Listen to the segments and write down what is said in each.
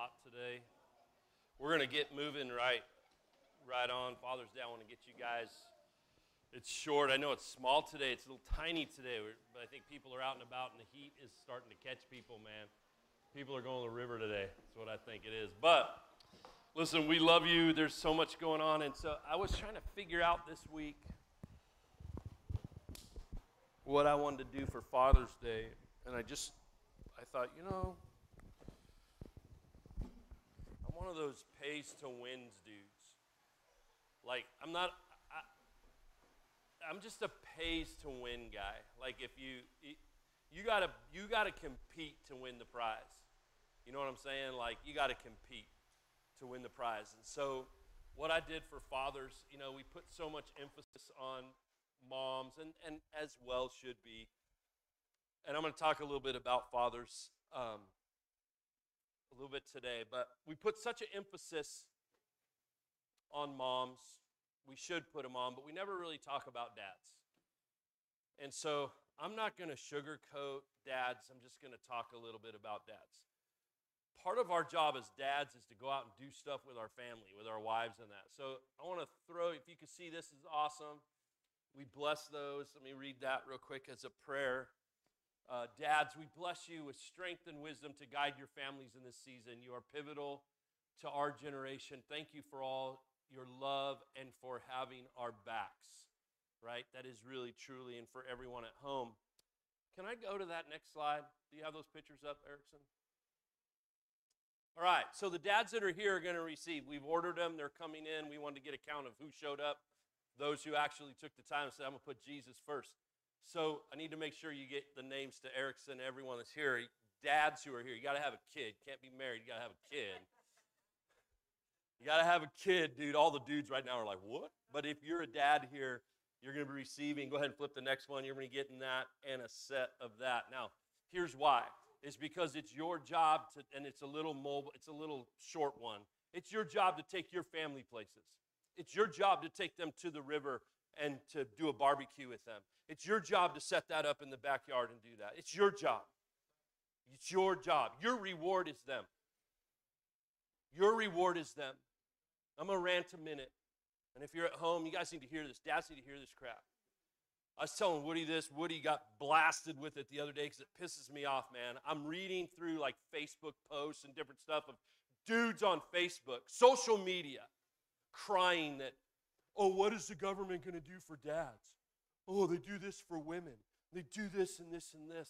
hot today. We're going to get moving right right on Father's Day. I want to get you guys it's short. I know it's small today. It's a little tiny today, but I think people are out and about and the heat is starting to catch people, man. People are going to the river today. That's what I think it is. But listen, we love you. There's so much going on and so I was trying to figure out this week what I wanted to do for Father's Day and I just I thought, you know, one of those pays to wins dudes. Like, I'm not, I, I'm just a pays to win guy. Like, if you, you gotta, you gotta compete to win the prize. You know what I'm saying? Like, you gotta compete to win the prize. And so, what I did for fathers, you know, we put so much emphasis on moms, and, and as well should be. And I'm going to talk a little bit about fathers um, a little bit today, but we put such an emphasis on moms. We should put them on, but we never really talk about dads. And so I'm not going to sugarcoat dads. I'm just going to talk a little bit about dads. Part of our job as dads is to go out and do stuff with our family, with our wives, and that. So I want to throw, if you can see this is awesome. We bless those. Let me read that real quick as a prayer. Uh, dads, we bless you with strength and wisdom to guide your families in this season. You are pivotal to our generation. Thank you for all your love and for having our backs, right? That is really, truly, and for everyone at home. Can I go to that next slide? Do you have those pictures up, Erickson? All right, so the dads that are here are going to receive. We've ordered them, they're coming in. We wanted to get a count of who showed up, those who actually took the time and said, I'm going to put Jesus first. So I need to make sure you get the names to Erickson, everyone that's here. Dads who are here, you got to have a kid. Can't be married, you got to have a kid. You got to have a kid, dude. All the dudes right now are like, what? But if you're a dad here, you're going to be receiving. Go ahead and flip the next one. You're going to be getting that and a set of that. Now, here's why. It's because it's your job to, and it's a little mobile, it's a little short one. It's your job to take your family places. It's your job to take them to the river and to do a barbecue with them. It's your job to set that up in the backyard and do that. It's your job. It's your job. Your reward is them. Your reward is them. I'm going to rant a minute. And if you're at home, you guys need to hear this. Dads need to hear this crap. I was telling Woody this. Woody got blasted with it the other day because it pisses me off, man. I'm reading through like Facebook posts and different stuff of dudes on Facebook, social media, crying that, oh, what is the government going to do for dads? Oh, they do this for women. They do this and this and this.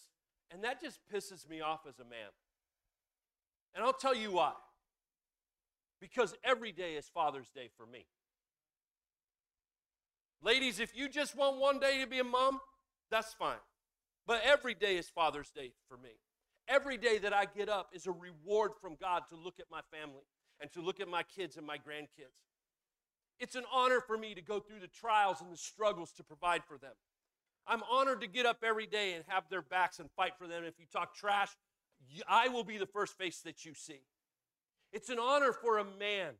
And that just pisses me off as a man. And I'll tell you why because every day is Father's Day for me. Ladies, if you just want one day to be a mom, that's fine. But every day is Father's Day for me. Every day that I get up is a reward from God to look at my family and to look at my kids and my grandkids. It's an honor for me to go through the trials and the struggles to provide for them. I'm honored to get up every day and have their backs and fight for them. If you talk trash, I will be the first face that you see. It's an honor for a man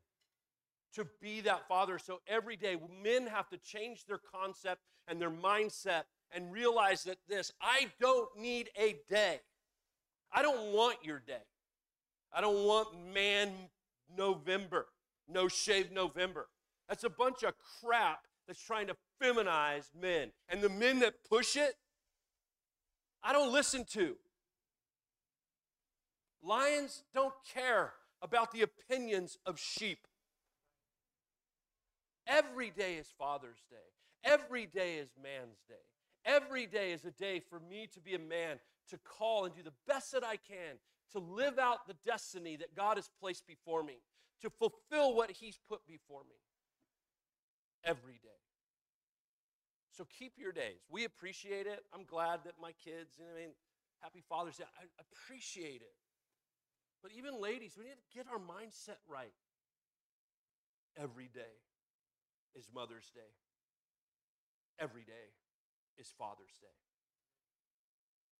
to be that father. So every day, men have to change their concept and their mindset and realize that this I don't need a day. I don't want your day. I don't want man November, no shave November. That's a bunch of crap that's trying to feminize men. And the men that push it, I don't listen to. Lions don't care about the opinions of sheep. Every day is Father's Day. Every day is man's day. Every day is a day for me to be a man, to call and do the best that I can, to live out the destiny that God has placed before me, to fulfill what He's put before me. Every day. So keep your days. We appreciate it. I'm glad that my kids, you know I mean, happy Father's Day. I appreciate it. But even ladies, we need to get our mindset right. Every day is Mother's Day. Every day is Father's Day.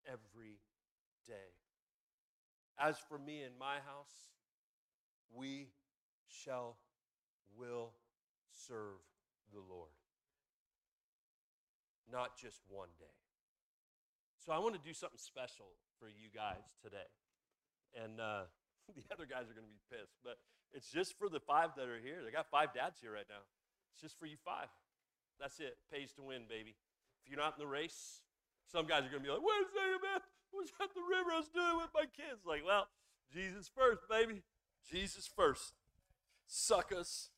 Every day. As for me and my house, we shall, will serve the Lord. Not just one day. So I want to do something special for you guys today. And uh, the other guys are going to be pissed. But it's just for the five that are here. They got five dads here right now. It's just for you five. That's it. Pays to win, baby. If you're not in the race, some guys are going to be like, wait a second, man. I was at the river. I was doing it with my kids. Like, well, Jesus first, baby. Jesus first. Suck us.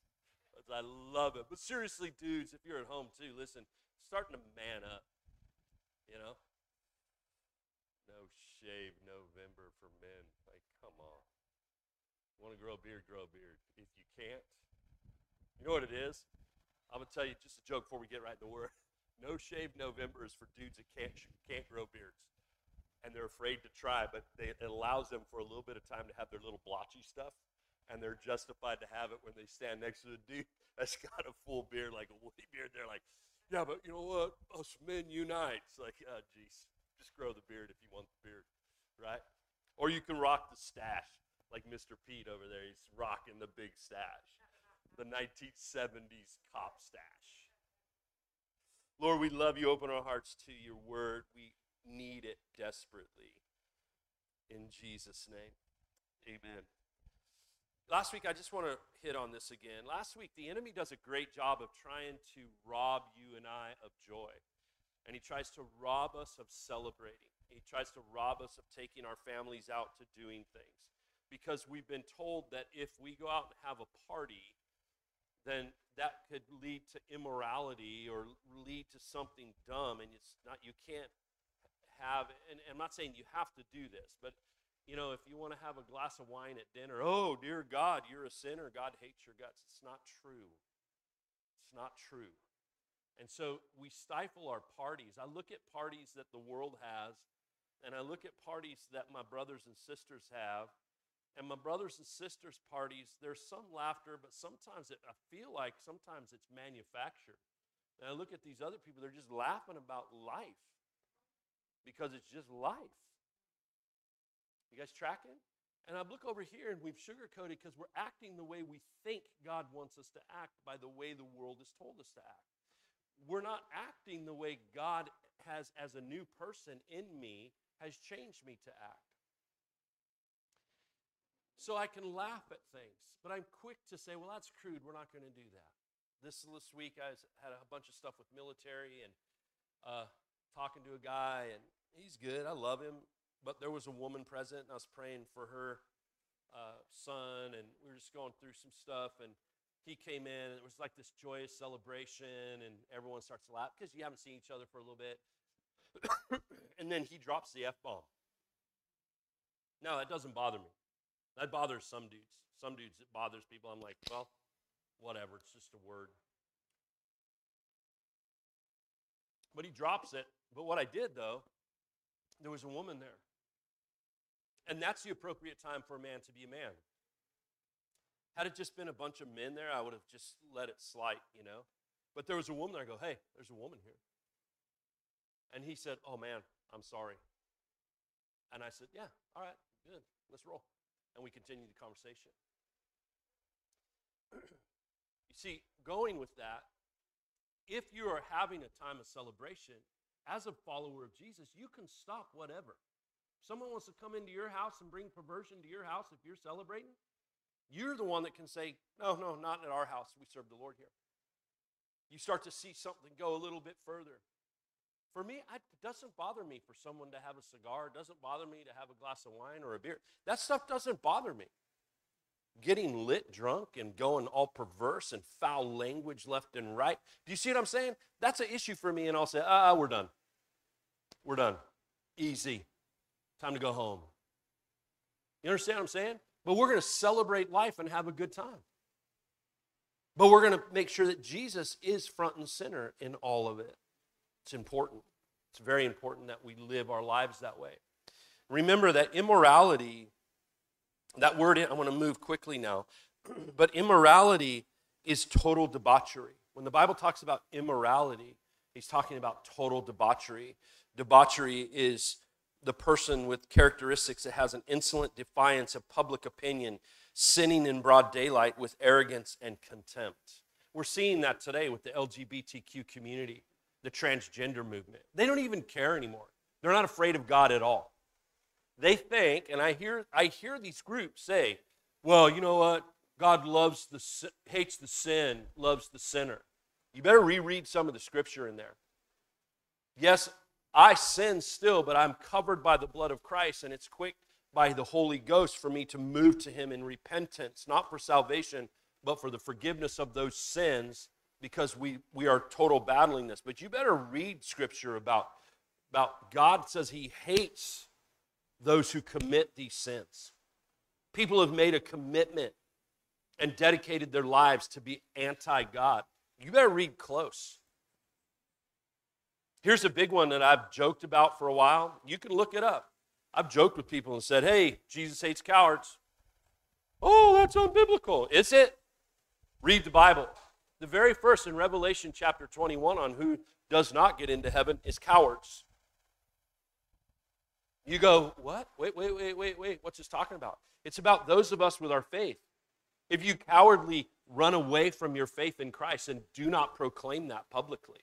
I love it. But seriously, dudes, if you're at home too, listen, starting to man up. You know? No shave November for men. Like, come on. Want to grow a beard, grow a beard. If you can't, you know what it is? I'm going to tell you just a joke before we get right the word. No shave November is for dudes that can't, can't grow beards. And they're afraid to try, but they, it allows them for a little bit of time to have their little blotchy stuff. And they're justified to have it when they stand next to the dude that's got a full beard, like a woolly beard. They're like, yeah, but you know what? Us men unite. It's like, oh, geez, just grow the beard if you want the beard, right? Or you can rock the stash, like Mr. Pete over there. He's rocking the big stash, the 1970s cop stash. Lord, we love you. Open our hearts to your word. We need it desperately. In Jesus' name, amen. Last week, I just want to hit on this again. Last week, the enemy does a great job of trying to rob you and I of joy. And he tries to rob us of celebrating. He tries to rob us of taking our families out to doing things. Because we've been told that if we go out and have a party, then that could lead to immorality or lead to something dumb and it's not you can't have and, and i'm not saying you have to do this but you know if you want to have a glass of wine at dinner oh dear god you're a sinner. God hates your guts. It's not true. It's not true. And so we stifle our parties. I look at parties that the world has and i look at parties that my brothers and sisters have. And my brothers and sisters' parties, there's some laughter, but sometimes it, I feel like sometimes it's manufactured. And I look at these other people, they're just laughing about life because it's just life. You guys tracking? And I look over here and we've sugarcoated because we're acting the way we think God wants us to act by the way the world has told us to act. We're not acting the way God has, as a new person in me, has changed me to act. So I can laugh at things, but I'm quick to say, well, that's crude. We're not going to do that. This, this week, I had a bunch of stuff with military and uh, talking to a guy, and he's good. I love him. But there was a woman present, and I was praying for her uh, son, and we were just going through some stuff. And he came in, and it was like this joyous celebration, and everyone starts to laugh because you haven't seen each other for a little bit. and then he drops the F bomb. Now, that doesn't bother me. That bothers some dudes. Some dudes, it bothers people. I'm like, well, whatever. It's just a word. But he drops it. But what I did, though, there was a woman there. And that's the appropriate time for a man to be a man. Had it just been a bunch of men there, I would have just let it slide, you know. But there was a woman there. I go, hey, there's a woman here. And he said, oh man, I'm sorry. And I said, yeah, all right, good, let's roll and we continue the conversation. you see, going with that, if you are having a time of celebration, as a follower of Jesus, you can stop whatever. Someone wants to come into your house and bring perversion to your house if you're celebrating, you're the one that can say, No, no, not at our house. We serve the Lord here. You start to see something go a little bit further. For me, it doesn't bother me for someone to have a cigar. It doesn't bother me to have a glass of wine or a beer. That stuff doesn't bother me. Getting lit drunk and going all perverse and foul language left and right. Do you see what I'm saying? That's an issue for me, and I'll say, ah, we're done. We're done. Easy. Time to go home. You understand what I'm saying? But we're going to celebrate life and have a good time. But we're going to make sure that Jesus is front and center in all of it. It's important. It's very important that we live our lives that way. Remember that immorality, that word, I want to move quickly now, but immorality is total debauchery. When the Bible talks about immorality, he's talking about total debauchery. Debauchery is the person with characteristics that has an insolent defiance of public opinion, sinning in broad daylight with arrogance and contempt. We're seeing that today with the LGBTQ community the transgender movement. They don't even care anymore. They're not afraid of God at all. they think, and I hear, I hear these groups say, well, you know what? God loves the, hates the sin, loves the sinner. You better reread some of the scripture in there. Yes, I sin still, but I'm covered by the blood of Christ, and it's quick by the Holy Ghost for me to move to Him in repentance, not for salvation, but for the forgiveness of those sins, because we, we are total battling this. But you better read scripture about, about God says He hates those who commit these sins. People have made a commitment and dedicated their lives to be anti God. You better read close. Here's a big one that I've joked about for a while. You can look it up. I've joked with people and said, hey, Jesus hates cowards. Oh, that's unbiblical. Is it? Read the Bible. The very first in Revelation chapter 21 on who does not get into heaven is cowards. You go, what? Wait, wait, wait, wait, wait. What's this talking about? It's about those of us with our faith. If you cowardly run away from your faith in Christ and do not proclaim that publicly,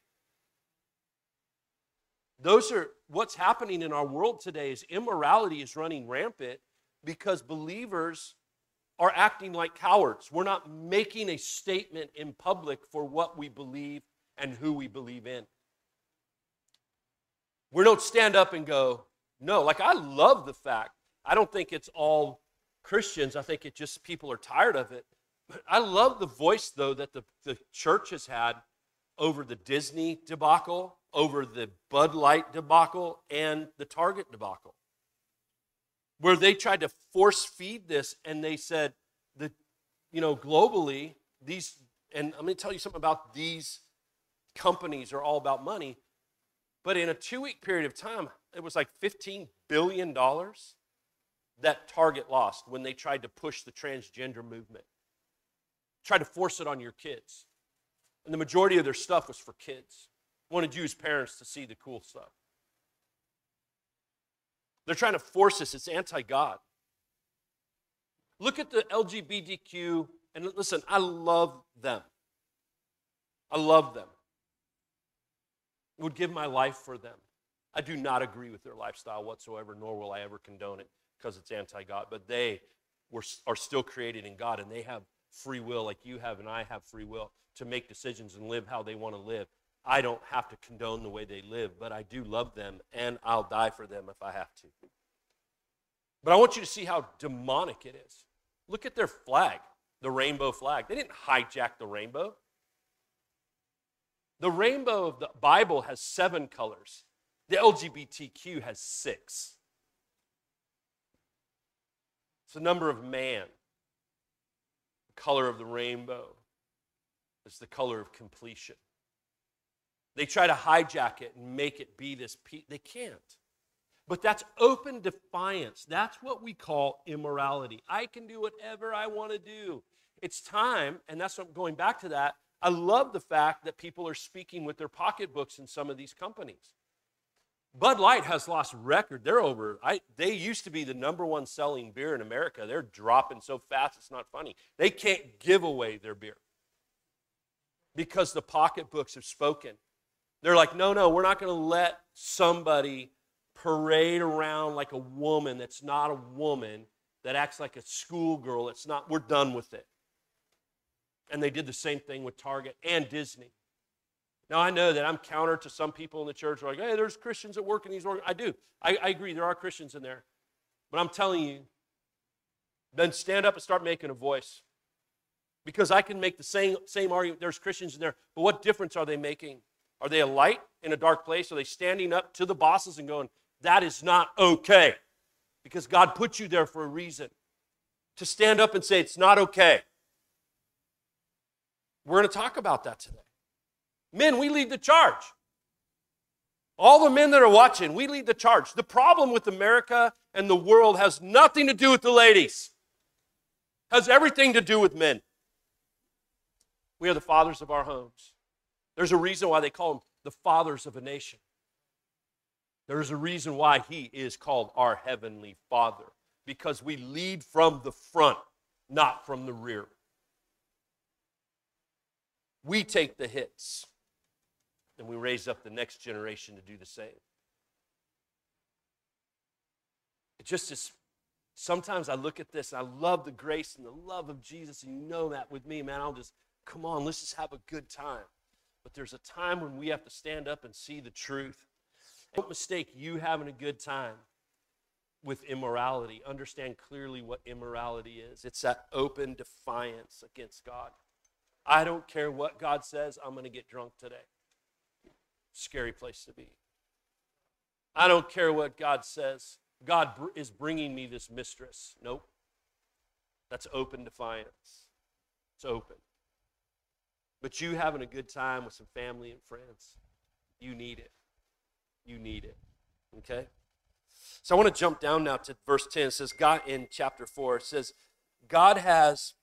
those are what's happening in our world today is immorality is running rampant because believers are acting like cowards. We're not making a statement in public for what we believe and who we believe in. We don't stand up and go, no. Like, I love the fact, I don't think it's all Christians. I think it just people are tired of it. But I love the voice, though, that the, the church has had over the Disney debacle, over the Bud Light debacle, and the Target debacle, where they tried to force feed this and they said that, you know, globally, these, and I'm going to tell you something about these companies are all about money. But in a two week period of time, it was like $15 billion that Target lost when they tried to push the transgender movement, tried to force it on your kids. And the majority of their stuff was for kids. Wanted you as parents to see the cool stuff. They're trying to force us, it's anti God. Look at the LGBTQ, and listen, I love them. I love them. Would give my life for them. I do not agree with their lifestyle whatsoever, nor will I ever condone it because it's anti God. But they were, are still created in God, and they have free will like you have and I have free will to make decisions and live how they want to live. I don't have to condone the way they live, but I do love them and I'll die for them if I have to. But I want you to see how demonic it is. Look at their flag, the rainbow flag. They didn't hijack the rainbow. The rainbow of the Bible has seven colors, the LGBTQ has six. It's the number of man The color of the rainbow is the color of completion. They try to hijack it and make it be this. Pe- they can't. But that's open defiance. That's what we call immorality. I can do whatever I want to do. It's time, and that's what I'm going back to that. I love the fact that people are speaking with their pocketbooks in some of these companies. Bud Light has lost record. They're over. I, they used to be the number one selling beer in America. They're dropping so fast, it's not funny. They can't give away their beer because the pocketbooks have spoken. They're like, no, no, we're not going to let somebody parade around like a woman that's not a woman, that acts like a schoolgirl. It's not, we're done with it. And they did the same thing with Target and Disney. Now, I know that I'm counter to some people in the church who are like, hey, there's Christians that work in these org-. I do. I, I agree, there are Christians in there. But I'm telling you, then stand up and start making a voice. Because I can make the same, same argument. There's Christians in there, but what difference are they making? Are they a light in a dark place? Are they standing up to the bosses and going, that is not okay? Because God put you there for a reason. To stand up and say, it's not okay. We're going to talk about that today. Men, we lead the charge. All the men that are watching, we lead the charge. The problem with America and the world has nothing to do with the ladies. Has everything to do with men. We are the fathers of our homes. There's a reason why they call him the fathers of a nation. There's a reason why he is called our heavenly father because we lead from the front, not from the rear. We take the hits and we raise up the next generation to do the same. it just is sometimes I look at this and I love the grace and the love of Jesus, and you know that with me, man. I'll just, come on, let's just have a good time. But there's a time when we have to stand up and see the truth. Don't mistake you having a good time with immorality. Understand clearly what immorality is it's that open defiance against God. I don't care what God says, I'm going to get drunk today. Scary place to be. I don't care what God says. God is bringing me this mistress. Nope. That's open defiance. It's open. But you having a good time with some family and friends, you need it. You need it. Okay? So I want to jump down now to verse 10. It says, God in chapter 4, it says, God has,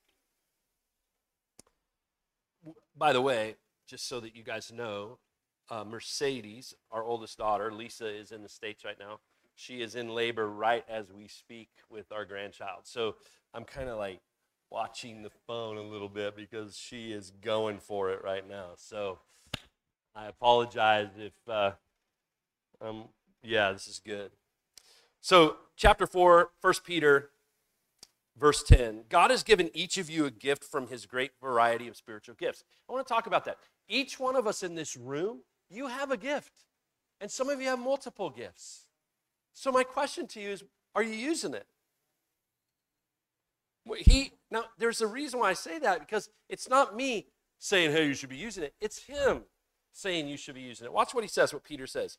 by the way, just so that you guys know, uh, Mercedes, our oldest daughter, Lisa is in the States right now. She is in labor right as we speak with our grandchild. So I'm kind of like watching the phone a little bit because she is going for it right now. So I apologize if, uh, um, yeah, this is good. So, chapter 4, 1 Peter, verse 10. God has given each of you a gift from his great variety of spiritual gifts. I want to talk about that. Each one of us in this room, you have a gift. And some of you have multiple gifts. So, my question to you is are you using it? He now there's a reason why I say that because it's not me saying, hey, you should be using it. It's him saying you should be using it. Watch what he says, what Peter says.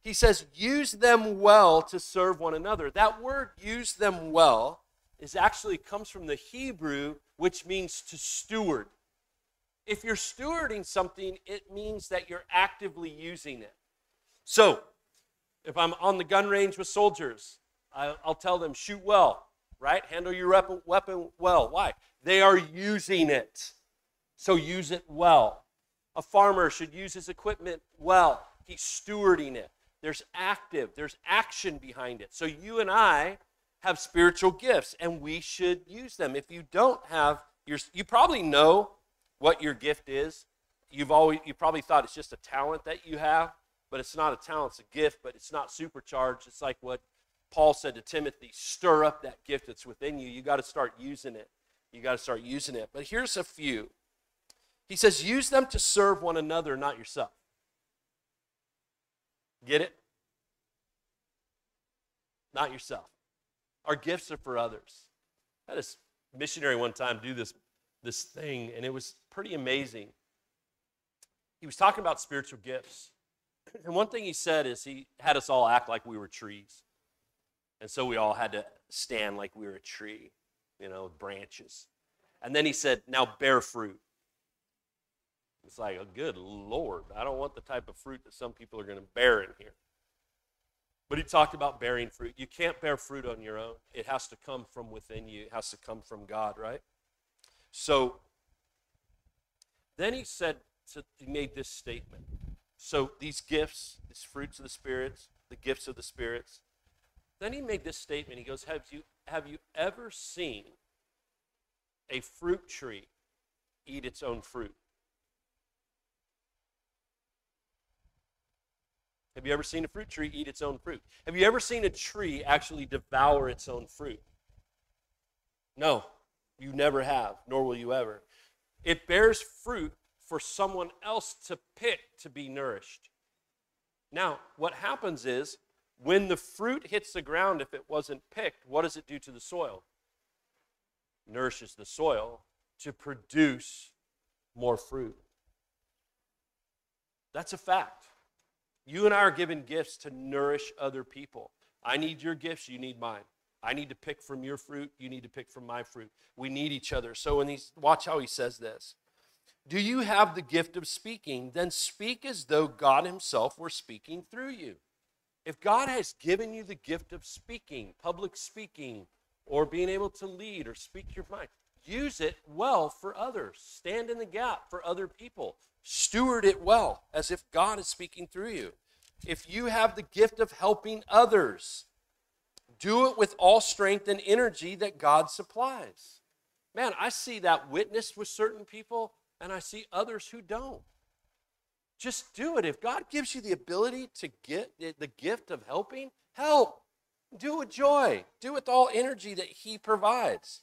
He says, use them well to serve one another. That word, use them well, is actually comes from the Hebrew, which means to steward. If you're stewarding something, it means that you're actively using it. So, if I'm on the gun range with soldiers, I'll tell them, shoot well, right? Handle your weapon well. Why? They are using it. So use it well. A farmer should use his equipment well. He's stewarding it. There's active, there's action behind it. So you and I have spiritual gifts and we should use them. If you don't have your you probably know what your gift is. You've always you probably thought it's just a talent that you have, but it's not a talent, it's a gift, but it's not supercharged. It's like what Paul said to Timothy, stir up that gift that's within you. You got to start using it. You got to start using it. But here's a few. He says, use them to serve one another, not yourself. Get it? Not yourself. Our gifts are for others. I had a missionary one time do this, this thing, and it was pretty amazing. He was talking about spiritual gifts. And one thing he said is he had us all act like we were trees. And so we all had to stand like we were a tree, you know, branches. And then he said, now bear fruit. It's like, oh, good Lord, I don't want the type of fruit that some people are going to bear in here. But he talked about bearing fruit. You can't bear fruit on your own, it has to come from within you, it has to come from God, right? So then he said, he made this statement. So these gifts, these fruits of the spirits, the gifts of the spirits. Then he made this statement. He goes, Have you, have you ever seen a fruit tree eat its own fruit? Have you ever seen a fruit tree eat its own fruit? Have you ever seen a tree actually devour its own fruit? No, you never have, nor will you ever. It bears fruit for someone else to pick to be nourished. Now, what happens is when the fruit hits the ground, if it wasn't picked, what does it do to the soil? Nourishes the soil to produce more fruit. That's a fact. You and I are given gifts to nourish other people. I need your gifts, you need mine. I need to pick from your fruit, you need to pick from my fruit. We need each other. So in these watch how he says this. Do you have the gift of speaking? Then speak as though God himself were speaking through you. If God has given you the gift of speaking, public speaking, or being able to lead or speak your mind, use it well for others. Stand in the gap for other people. Steward it well as if God is speaking through you. If you have the gift of helping others, do it with all strength and energy that God supplies. Man, I see that witnessed with certain people, and I see others who don't. Just do it. If God gives you the ability to get the gift of helping, help. Do it with joy. Do it with all energy that He provides.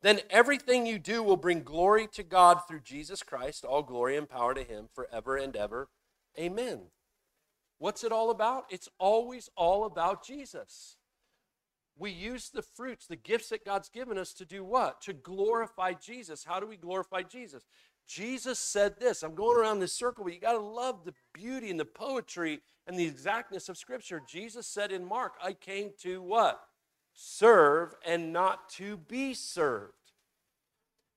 Then everything you do will bring glory to God through Jesus Christ, all glory and power to Him forever and ever. Amen. What's it all about? It's always all about Jesus. We use the fruits, the gifts that God's given us to do what? To glorify Jesus. How do we glorify Jesus? Jesus said this. I'm going around this circle, but you got to love the beauty and the poetry and the exactness of Scripture. Jesus said in Mark, I came to what? Serve and not to be served.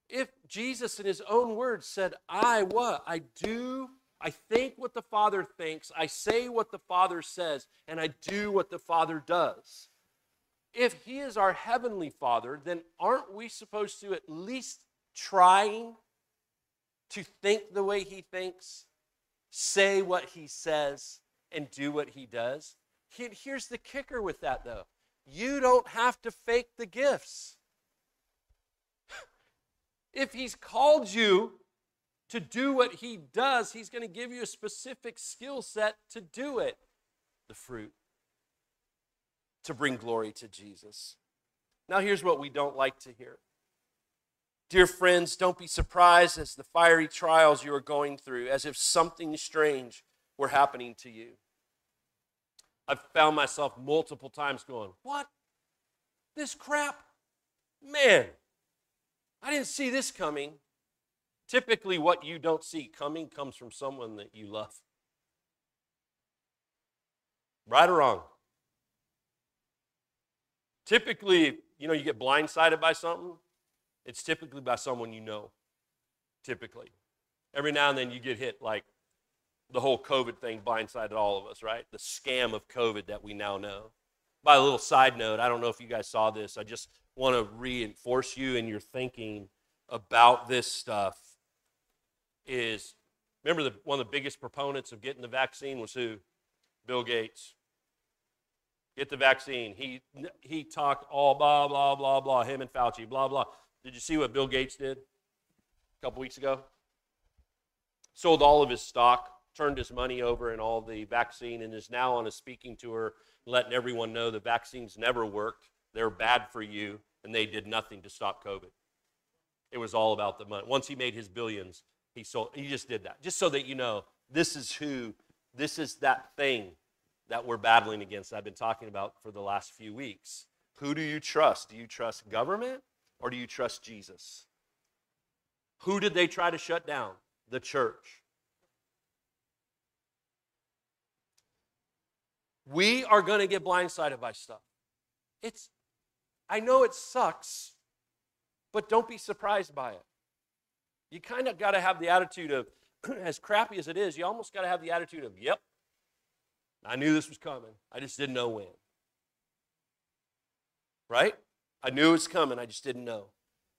If Jesus, in his own words, said, I what? I do, I think what the Father thinks, I say what the Father says, and I do what the Father does. If he is our heavenly Father, then aren't we supposed to at least trying to think the way he thinks, say what he says, and do what he does. Here's the kicker with that, though you don't have to fake the gifts. if he's called you to do what he does, he's going to give you a specific skill set to do it. The fruit, to bring glory to Jesus. Now, here's what we don't like to hear Dear friends, don't be surprised as the fiery trials you are going through, as if something strange were happening to you. I've found myself multiple times going, What? This crap? Man, I didn't see this coming. Typically, what you don't see coming comes from someone that you love. Right or wrong? Typically, you know, you get blindsided by something, it's typically by someone you know. Typically. Every now and then you get hit like the whole COVID thing blindsided all of us, right? The scam of COVID that we now know. By a little side note, I don't know if you guys saw this. I just want to reinforce you in your thinking about this stuff. Is remember the, one of the biggest proponents of getting the vaccine was who? Bill Gates. Get the vaccine. He he talked all blah blah blah blah. Him and Fauci blah blah. Did you see what Bill Gates did a couple weeks ago? Sold all of his stock, turned his money over and all the vaccine, and is now on a speaking tour letting everyone know the vaccines never worked. They're bad for you, and they did nothing to stop COVID. It was all about the money. Once he made his billions, he sold. He just did that, just so that you know this is who, this is that thing that we're battling against. I've been talking about for the last few weeks. Who do you trust? Do you trust government or do you trust Jesus? Who did they try to shut down? The church. We are going to get blindsided by stuff. It's I know it sucks, but don't be surprised by it. You kind of got to have the attitude of as crappy as it is, you almost got to have the attitude of, "Yep. I knew this was coming. I just didn't know when." Right? I knew it was coming, I just didn't know.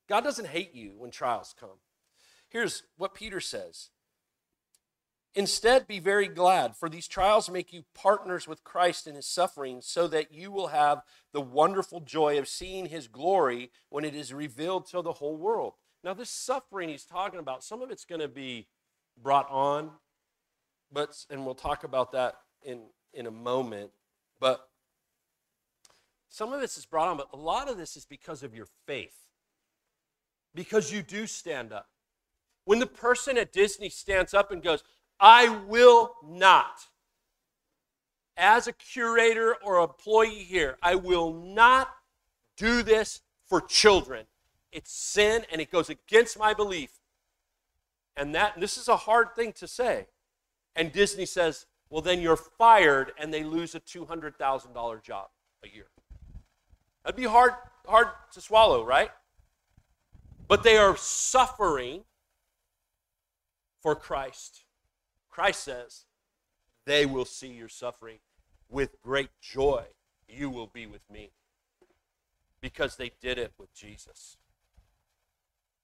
God doesn't hate you when trials come. Here's what Peter says Instead, be very glad, for these trials make you partners with Christ in his suffering, so that you will have the wonderful joy of seeing his glory when it is revealed to the whole world. Now, this suffering he's talking about, some of it's going to be brought on, but and we'll talk about that in, in a moment. But some of this is brought on, but a lot of this is because of your faith. Because you do stand up. When the person at Disney stands up and goes, I will not, as a curator or employee here, I will not do this for children. It's sin and it goes against my belief. And that and this is a hard thing to say. And Disney says, well, then you're fired, and they lose a $200,000 job a year. That'd be hard, hard to swallow, right? But they are suffering for Christ. Christ says, they will see your suffering with great joy. You will be with me. Because they did it with Jesus.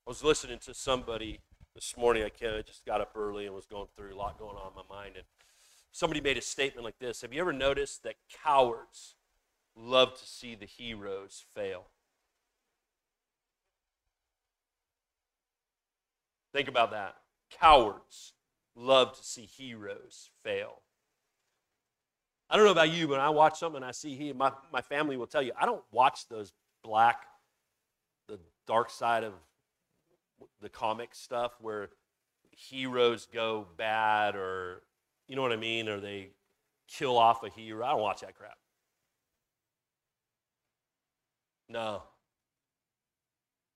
I was listening to somebody this morning. I, I just got up early and was going through a lot going on in my mind. And somebody made a statement like this Have you ever noticed that cowards love to see the heroes fail. Think about that. Cowards love to see heroes fail. I don't know about you, but I watch something and I see he, my, my family will tell you, I don't watch those black, the dark side of the comic stuff where heroes go bad or, you know what I mean, or they kill off a hero. I don't watch that crap. No.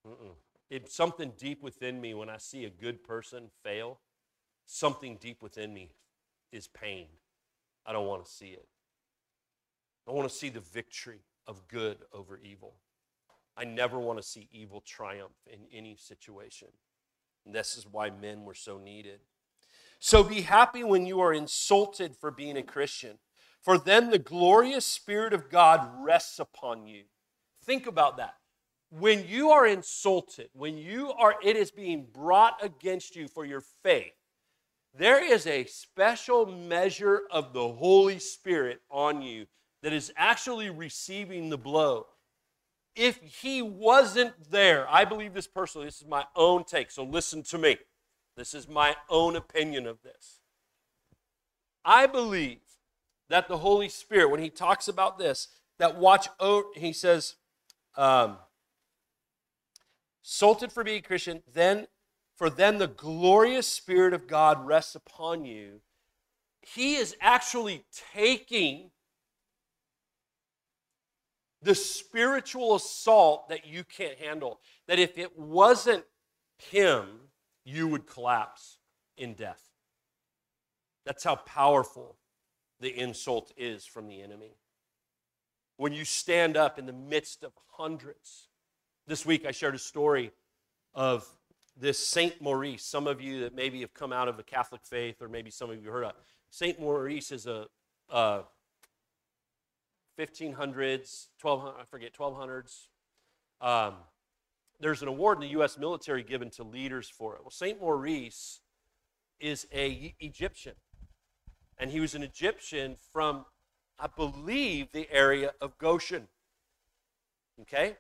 Mm-mm. It's something deep within me when I see a good person fail. Something deep within me is pain. I don't want to see it. I want to see the victory of good over evil. I never want to see evil triumph in any situation. And this is why men were so needed. So be happy when you are insulted for being a Christian, for then the glorious Spirit of God rests upon you. Think about that. When you are insulted, when you are, it is being brought against you for your faith, there is a special measure of the Holy Spirit on you that is actually receiving the blow. If he wasn't there, I believe this personally, this is my own take, so listen to me. This is my own opinion of this. I believe that the Holy Spirit, when he talks about this, that watch over, he says, um, salted for being Christian, then for then the glorious Spirit of God rests upon you. He is actually taking the spiritual assault that you can't handle. That if it wasn't Him, you would collapse in death. That's how powerful the insult is from the enemy. When you stand up in the midst of hundreds. This week I shared a story of this Saint Maurice. Some of you that maybe have come out of the Catholic faith, or maybe some of you heard of Saint Maurice is a, a 1500s, 1200, I forget, 1200s. Um, there's an award in the U.S. military given to leaders for it. Well, Saint Maurice is a Egyptian, and he was an Egyptian from, I believe, the area of Goshen. Okay,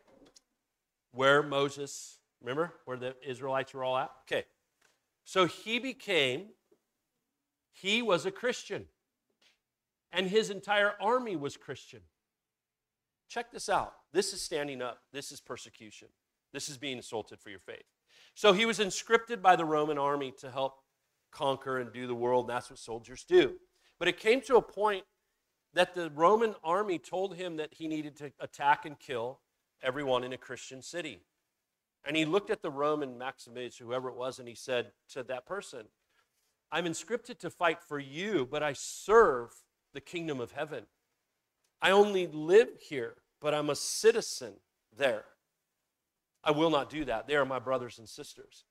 where Moses Remember where the Israelites were all at? Okay. So he became, he was a Christian. And his entire army was Christian. Check this out. This is standing up. This is persecution. This is being insulted for your faith. So he was inscripted by the Roman army to help conquer and do the world. And that's what soldiers do. But it came to a point that the Roman army told him that he needed to attack and kill everyone in a Christian city. And he looked at the Roman Maximus, whoever it was, and he said to that person, I'm inscripted to fight for you, but I serve the kingdom of heaven. I only live here, but I'm a citizen there. I will not do that. They are my brothers and sisters.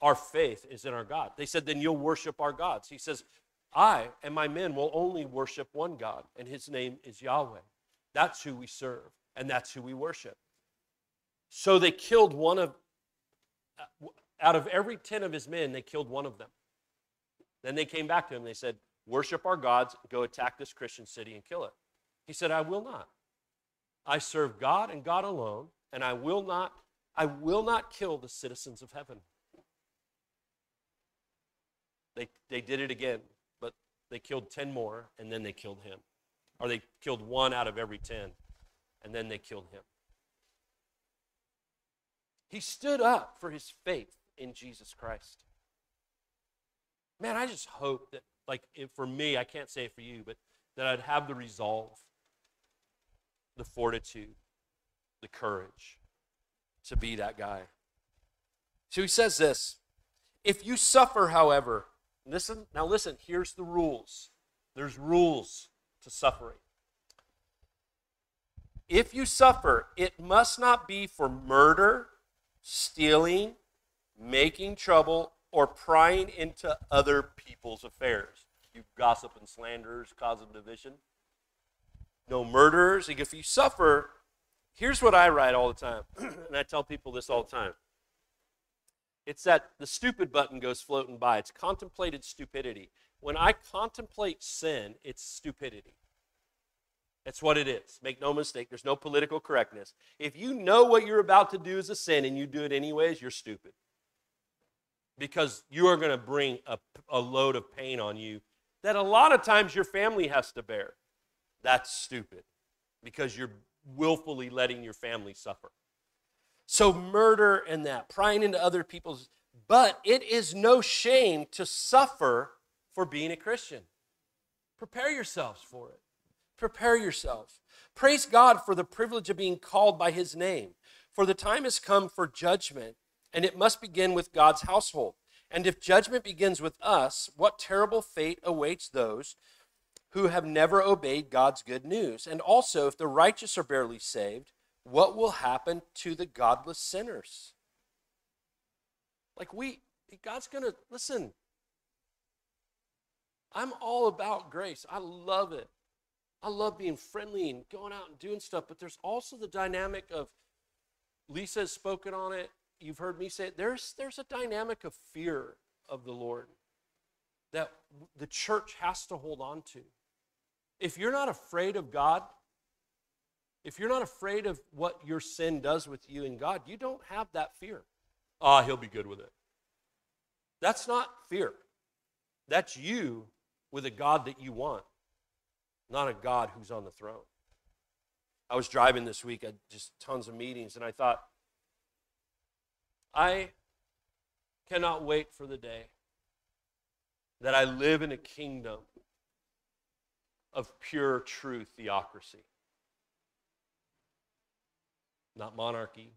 Our faith is in our God. They said, Then you'll worship our gods. He says, I and my men will only worship one God, and his name is Yahweh. That's who we serve, and that's who we worship. So they killed one of, uh, out of every 10 of his men, they killed one of them. Then they came back to him. They said, Worship our gods, go attack this Christian city and kill it. He said, I will not. I serve God and God alone, and I will not, I will not kill the citizens of heaven. They, they did it again, they killed 10 more, and then they killed him. Or they killed one out of every 10, and then they killed him. He stood up for his faith in Jesus Christ. Man, I just hope that, like, for me, I can't say it for you, but that I'd have the resolve, the fortitude, the courage to be that guy. So he says this If you suffer, however, listen, now listen, here's the rules. There's rules to suffering. If you suffer, it must not be for murder stealing, making trouble, or prying into other people's affairs. You gossip and slanderers, cause of division. No murderers. If you suffer, here's what I write all the time, and I tell people this all the time. It's that the stupid button goes floating by. It's contemplated stupidity. When I contemplate sin, it's stupidity. That's what it is. Make no mistake, there's no political correctness. If you know what you're about to do is a sin and you do it anyways, you're stupid. Because you are going to bring a, a load of pain on you that a lot of times your family has to bear. That's stupid because you're willfully letting your family suffer. So, murder and that, prying into other people's, but it is no shame to suffer for being a Christian. Prepare yourselves for it. Prepare yourself. Praise God for the privilege of being called by his name. For the time has come for judgment, and it must begin with God's household. And if judgment begins with us, what terrible fate awaits those who have never obeyed God's good news? And also, if the righteous are barely saved, what will happen to the godless sinners? Like, we, God's going to, listen, I'm all about grace. I love it. I love being friendly and going out and doing stuff, but there's also the dynamic of Lisa has spoken on it. You've heard me say it. There's, there's a dynamic of fear of the Lord that the church has to hold on to. If you're not afraid of God, if you're not afraid of what your sin does with you and God, you don't have that fear. Ah, he'll be good with it. That's not fear. That's you with a God that you want, not a God who's on the throne. I was driving this week, I just tons of meetings, and I thought, I cannot wait for the day that I live in a kingdom of pure, true theocracy. Not monarchy,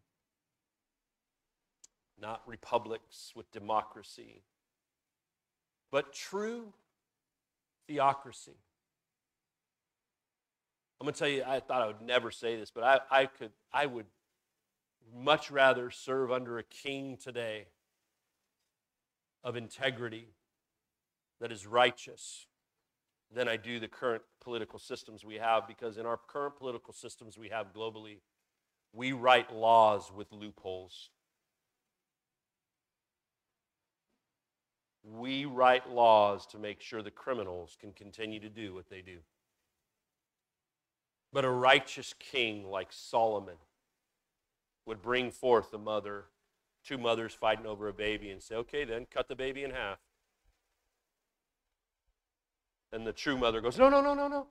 not republics with democracy, but true theocracy. I'm going to tell you, I thought I would never say this, but I, I, could, I would much rather serve under a king today of integrity that is righteous than I do the current political systems we have because in our current political systems we have globally, we write laws with loopholes. we write laws to make sure the criminals can continue to do what they do. But a righteous king like Solomon would bring forth a mother, two mothers fighting over a baby, and say, okay, then cut the baby in half. And the true mother goes, no, no, no, no, no.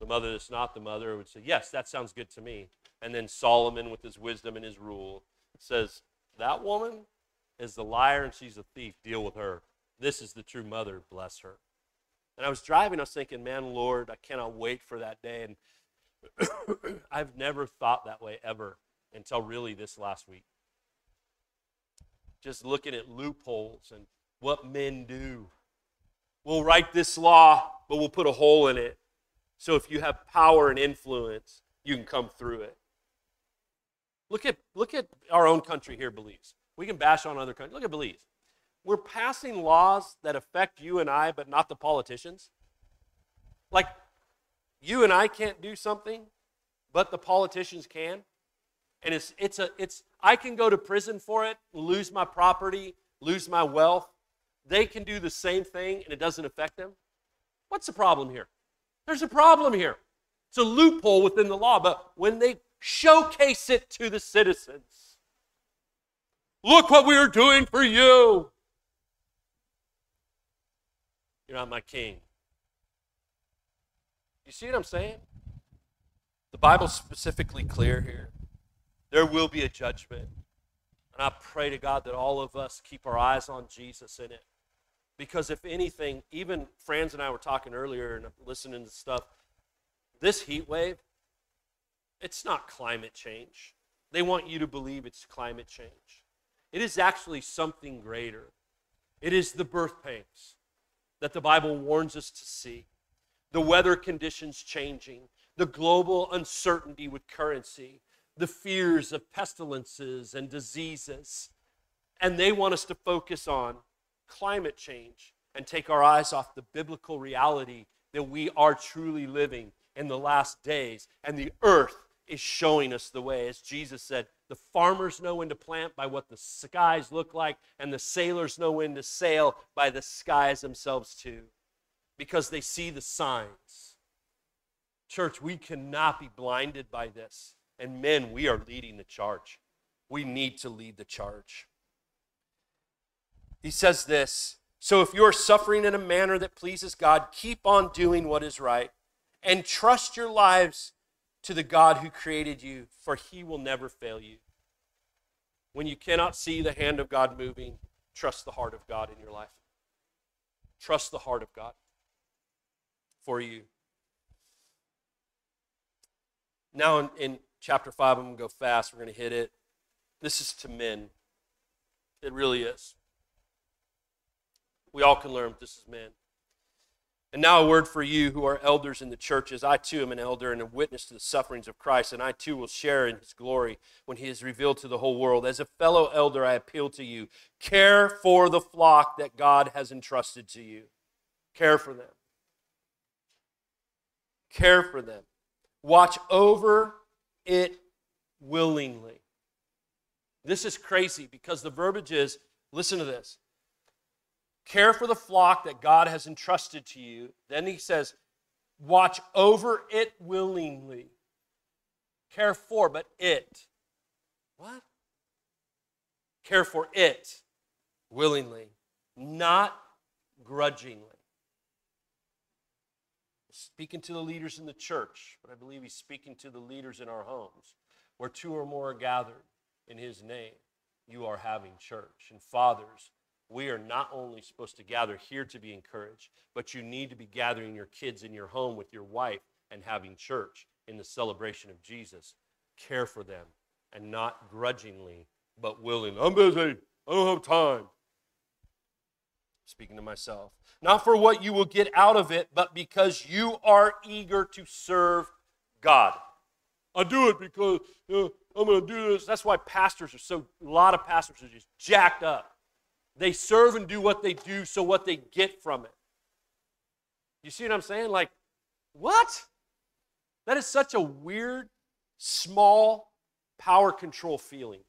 The mother that's not the mother would say, yes, that sounds good to me. And then Solomon, with his wisdom and his rule, says, that woman is the liar and she's a thief. Deal with her. This is the true mother. Bless her. And I was driving, I was thinking, man, Lord, I cannot wait for that day. And I've never thought that way ever until really this last week. Just looking at loopholes and what men do. We'll write this law, but we'll put a hole in it. So if you have power and influence, you can come through it. Look at, look at our own country here, Belize. We can bash on other countries. Look at Belize. We're passing laws that affect you and I, but not the politicians. Like, you and I can't do something, but the politicians can. And it's, it's a, it's, I can go to prison for it, lose my property, lose my wealth. They can do the same thing and it doesn't affect them. What's the problem here? There's a problem here. It's a loophole within the law, but when they showcase it to the citizens, Look what we are doing for you. You're not my king. You see what I'm saying? The Bible's specifically clear here. There will be a judgment. And I pray to God that all of us keep our eyes on Jesus in it. Because if anything, even Franz and I were talking earlier and listening to stuff, this heat wave, it's not climate change. They want you to believe it's climate change. It is actually something greater. It is the birth pains that the Bible warns us to see, the weather conditions changing, the global uncertainty with currency, the fears of pestilences and diseases. And they want us to focus on climate change and take our eyes off the biblical reality that we are truly living in the last days and the earth is showing us the way. As Jesus said, the farmers know when to plant by what the skies look like, and the sailors know when to sail by the skies themselves, too, because they see the signs. Church, we cannot be blinded by this. And men, we are leading the charge. We need to lead the charge. He says this So if you are suffering in a manner that pleases God, keep on doing what is right and trust your lives to the God who created you, for he will never fail you. When you cannot see the hand of God moving, trust the heart of God in your life. Trust the heart of God for you. Now, in, in chapter 5, I'm going to go fast. We're going to hit it. This is to men. It really is. We all can learn, this is men. And now, a word for you who are elders in the churches. I too am an elder and a witness to the sufferings of Christ, and I too will share in his glory when he is revealed to the whole world. As a fellow elder, I appeal to you care for the flock that God has entrusted to you. Care for them. Care for them. Watch over it willingly. This is crazy because the verbiage is listen to this care for the flock that God has entrusted to you. Then he says, watch over it willingly. Care for, but it. What? Care for it willingly, not grudgingly. Speaking to the leaders in the church, but I believe he's speaking to the leaders in our homes. Where two or more are gathered in his name, you are having church. And fathers, we are not only supposed to gather here to be encouraged, but you need to be gathering your kids in your home with your wife and having church in the celebration of Jesus. Care for them and not grudgingly, but willingly. I'm busy. I don't have time. Speaking to myself. Not for what you will get out of it, but because you are eager to serve God. I do it because you know, I'm going to do this. That's why pastors are so, a lot of pastors are just jacked up they serve and do what they do so what they get from it. You see what I'm saying? Like, what? That is such a weird, small power control feeling.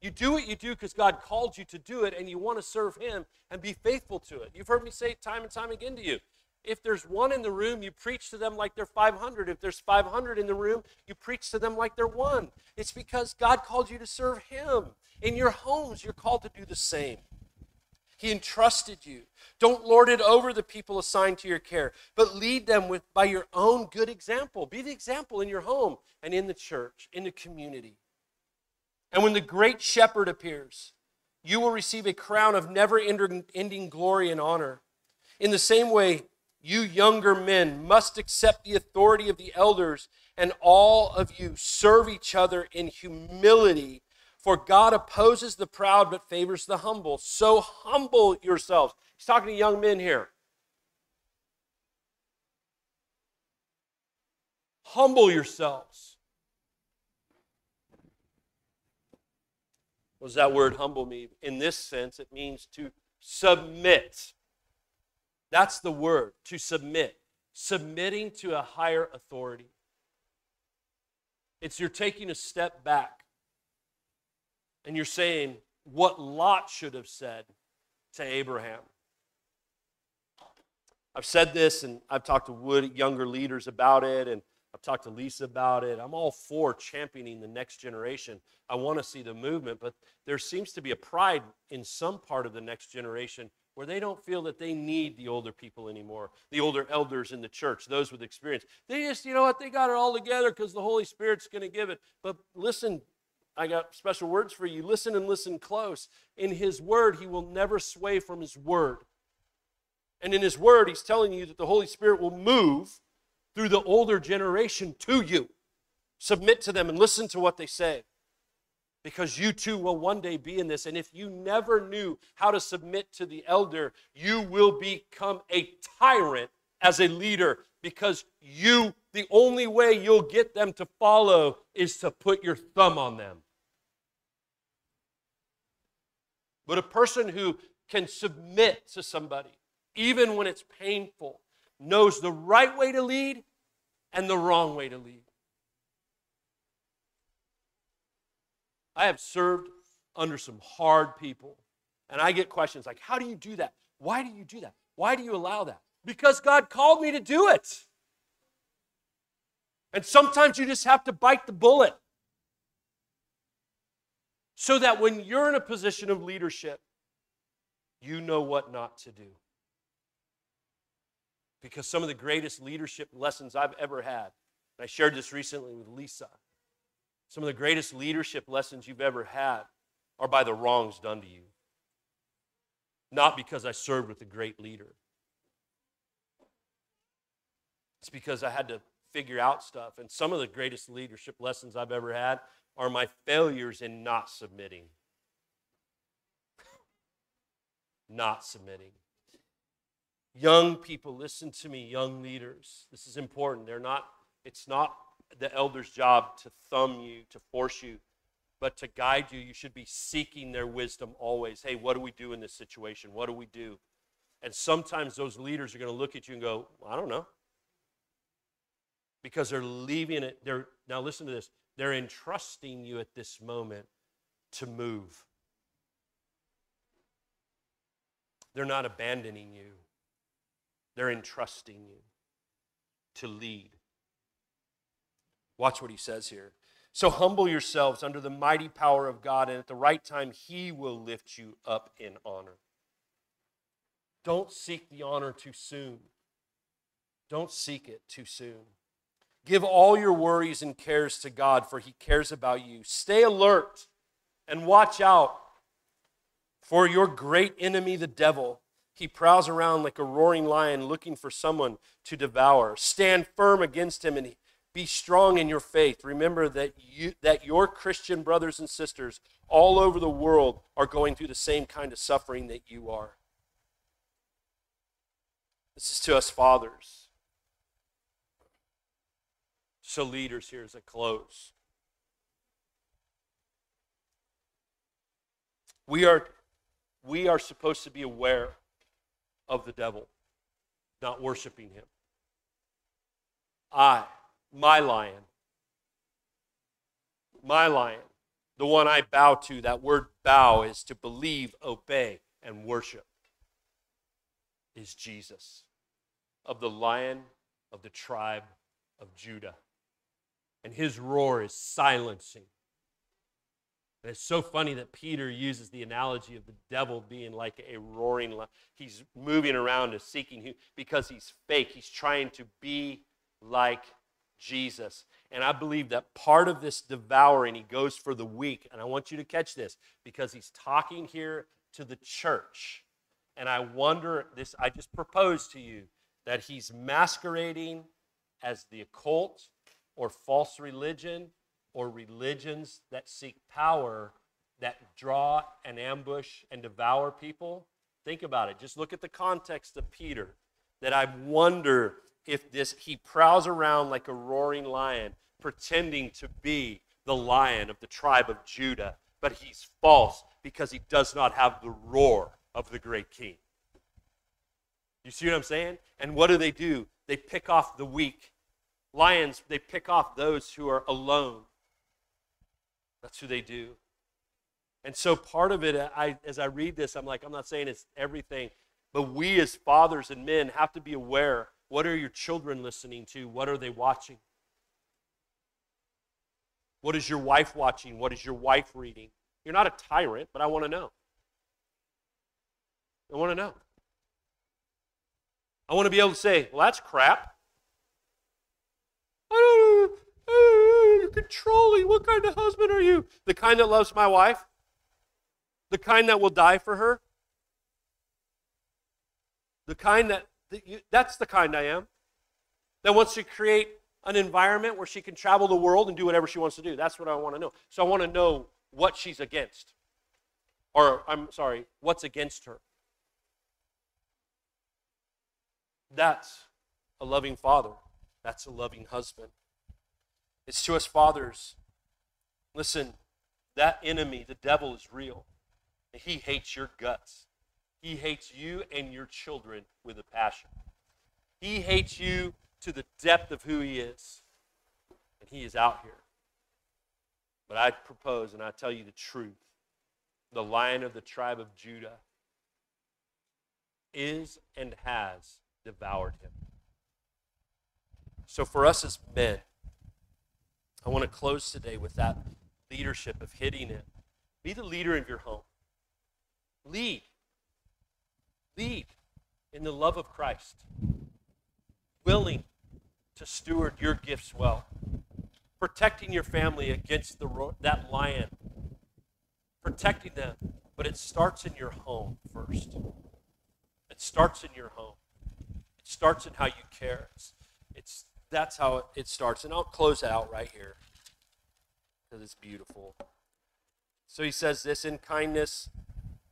You do what you do because God called you to do it and you want to serve Him and be faithful to it. You've heard me say it time and time again to you. If there's one in the room, you preach to them like they're 500. If there's 500 in the room, you preach to them like they're one. It's because God called you to serve Him. In your homes, you're called to do the same. He entrusted you. Don't lord it over the people assigned to your care, but lead them with by your own good example. Be the example in your home and in the church, in the community. And when the great shepherd appears, you will receive a crown of never ending glory and honor. In the same way, you younger men must accept the authority of the elders, and all of you serve each other in humility. For God opposes the proud but favors the humble. So humble yourselves. He's talking to young men here. Humble yourselves. What does that word humble mean? In this sense, it means to submit that's the word, to submit. Submitting to a higher authority. It's you're taking a step back and you're saying what Lot should have said to Abraham. I've said this and I've talked to Wood, younger leaders about it, and I've talked to Lisa about it. I'm all for championing the next generation. I want to see the movement, but there seems to be a pride in some part of the next generation where they don't feel that they need the older people anymore, the older elders in the church, those with experience. They just, you know what, they got it all together because the Holy Spirit's going to give it. But listen, I got special words for you. Listen and listen close. In His Word, He will never sway from His Word. And in His Word, He's telling you that the Holy Spirit will move through the older generation to you. Submit to them and listen to what they say because you too will one day be in this. And if you never knew how to submit to the elder, you will become a tyrant as a leader because you, the only way you'll get them to follow is to put your thumb on them. But a person who can submit to somebody, even when it's painful, knows the right way to lead and the wrong way to lead. I have served under some hard people. And I get questions like, How do you do that? Why do you do that? Why do you allow that? Because God called me to do it. And sometimes you just have to bite the bullet so that when you're in a position of leadership, you know what not to do. Because some of the greatest leadership lessons I've ever had, and I shared this recently with Lisa, some of the greatest leadership lessons you've ever had are by the wrongs done to you. Not because I served with a great leader. It's because I had to figure out stuff. And some of the greatest leadership lessons I've ever had are my failures in not submitting. not submitting. Young people, listen to me, young leaders. This is important. They're not, it's not the elder's job to thumb you, to force you, but to guide you. You should be seeking their wisdom always. Hey, what do we do in this situation? What do we do? And sometimes those leaders are going to look at you and go, I don't know. Because they're leaving it. They're now listen to this. They're entrusting you at this moment to move. They're not abandoning you. They're entrusting you to lead. Watch what he says here. So humble yourselves under the mighty power of God, and at the right time, he will lift you up in honor. Don't seek the honor too soon. Don't seek it too soon. Give all your worries and cares to God, for he cares about you. Stay alert and watch out for your great enemy, the devil. He prowls around like a roaring lion looking for someone to devour. Stand firm against him and be strong in your faith. Remember that, you, that your Christian brothers and sisters all over the world are going through the same kind of suffering that you are. This is to us fathers. So, leaders, here as I close. We are, we are supposed to be aware of the devil, not worshiping him. I my lion. My lion. The one I bow to. That word bow is to believe, obey, and worship. Is Jesus of the lion of the tribe of Judah. And his roar is silencing. And it's so funny that Peter uses the analogy of the devil being like a roaring lion. He's moving around and seeking because he's fake. He's trying to be like Jesus. And I believe that part of this devouring, he goes for the weak. And I want you to catch this because he's talking here to the church. And I wonder, this, I just propose to you that he's masquerading as the occult or false religion or religions that seek power that draw and ambush and devour people. Think about it. Just look at the context of Peter. That I wonder if this he prowls around like a roaring lion pretending to be the lion of the tribe of Judah but he's false because he does not have the roar of the great king. You see what i'm saying? And what do they do? They pick off the weak. Lions they pick off those who are alone. That's who they do. And so part of it I, as i read this i'm like i'm not saying it's everything but we as fathers and men have to be aware what are your children listening to? What are they watching? What is your wife watching? What is your wife reading? You're not a tyrant, but I want to know. I want to know. I want to be able to say, well, that's crap. I don't, oh, you're controlling. What kind of husband are you? The kind that loves my wife? The kind that will die for her? The kind that that's the kind I am. That wants to create an environment where she can travel the world and do whatever she wants to do. That's what I want to know. So I want to know what she's against. Or, I'm sorry, what's against her. That's a loving father. That's a loving husband. It's to us fathers. Listen, that enemy, the devil, is real. He hates your guts. He hates you and your children with a passion. He hates you to the depth of who he is. And he is out here. But I propose and I tell you the truth the lion of the tribe of Judah is and has devoured him. So, for us as men, I want to close today with that leadership of hitting it. Be the leader of your home. Lead. Lead in the love of Christ. willing to steward your gifts well, protecting your family against the, that lion, protecting them. But it starts in your home first. It starts in your home. It starts in how you care. It's, it's that's how it starts. And I'll close out right here because it's beautiful. So he says this in kindness,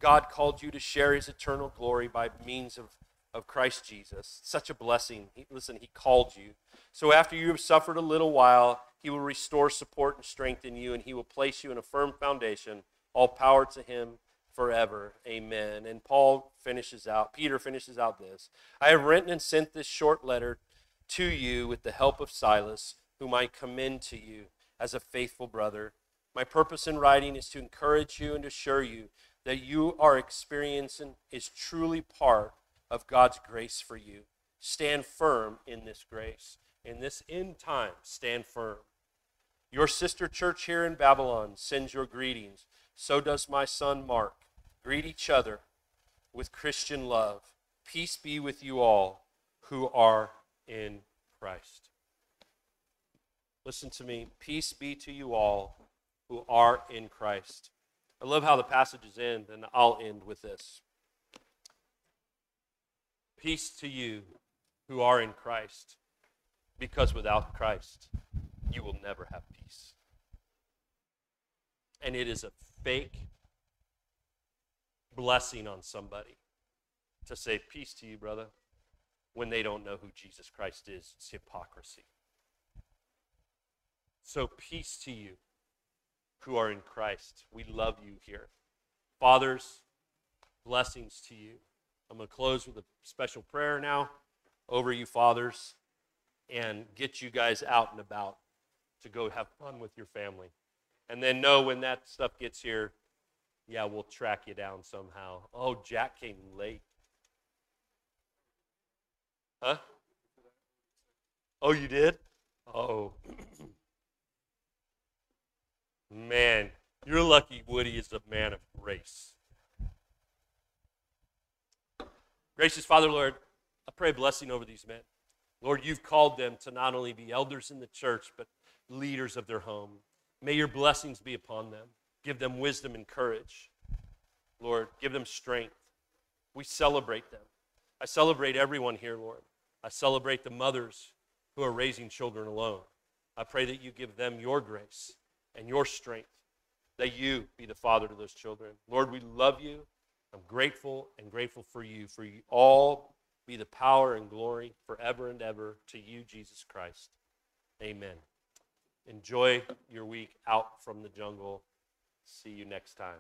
God called you to share his eternal glory by means of, of Christ Jesus. Such a blessing. He, listen, he called you. So after you have suffered a little while, he will restore, support, and strengthen you, and he will place you in a firm foundation. All power to him forever. Amen. And Paul finishes out, Peter finishes out this I have written and sent this short letter to you with the help of Silas, whom I commend to you as a faithful brother. My purpose in writing is to encourage you and assure you that you are experiencing is truly part of God's grace for you. Stand firm in this grace. In this end time, stand firm. Your sister church here in Babylon sends your greetings. So does my son Mark. Greet each other with Christian love. Peace be with you all who are in Christ. Listen to me. Peace be to you all who are in Christ. I love how the passages end, and I'll end with this. Peace to you who are in Christ, because without Christ, you will never have peace. And it is a fake blessing on somebody to say, Peace to you, brother, when they don't know who Jesus Christ is. It's hypocrisy. So, peace to you who are in Christ. We love you here. Fathers, blessings to you. I'm going to close with a special prayer now over you, fathers, and get you guys out and about to go have fun with your family. And then know when that stuff gets here, yeah, we'll track you down somehow. Oh, Jack came late. Huh? Oh, you did? Oh. Man, you're lucky Woody is a man of grace. Gracious Father, Lord, I pray blessing over these men. Lord, you've called them to not only be elders in the church, but leaders of their home. May your blessings be upon them. Give them wisdom and courage. Lord, give them strength. We celebrate them. I celebrate everyone here, Lord. I celebrate the mothers who are raising children alone. I pray that you give them your grace and your strength, that you be the father to those children. Lord, we love you. I'm grateful and grateful for you, for you all be the power and glory forever and ever to you, Jesus Christ. Amen. Enjoy your week out from the jungle. See you next time.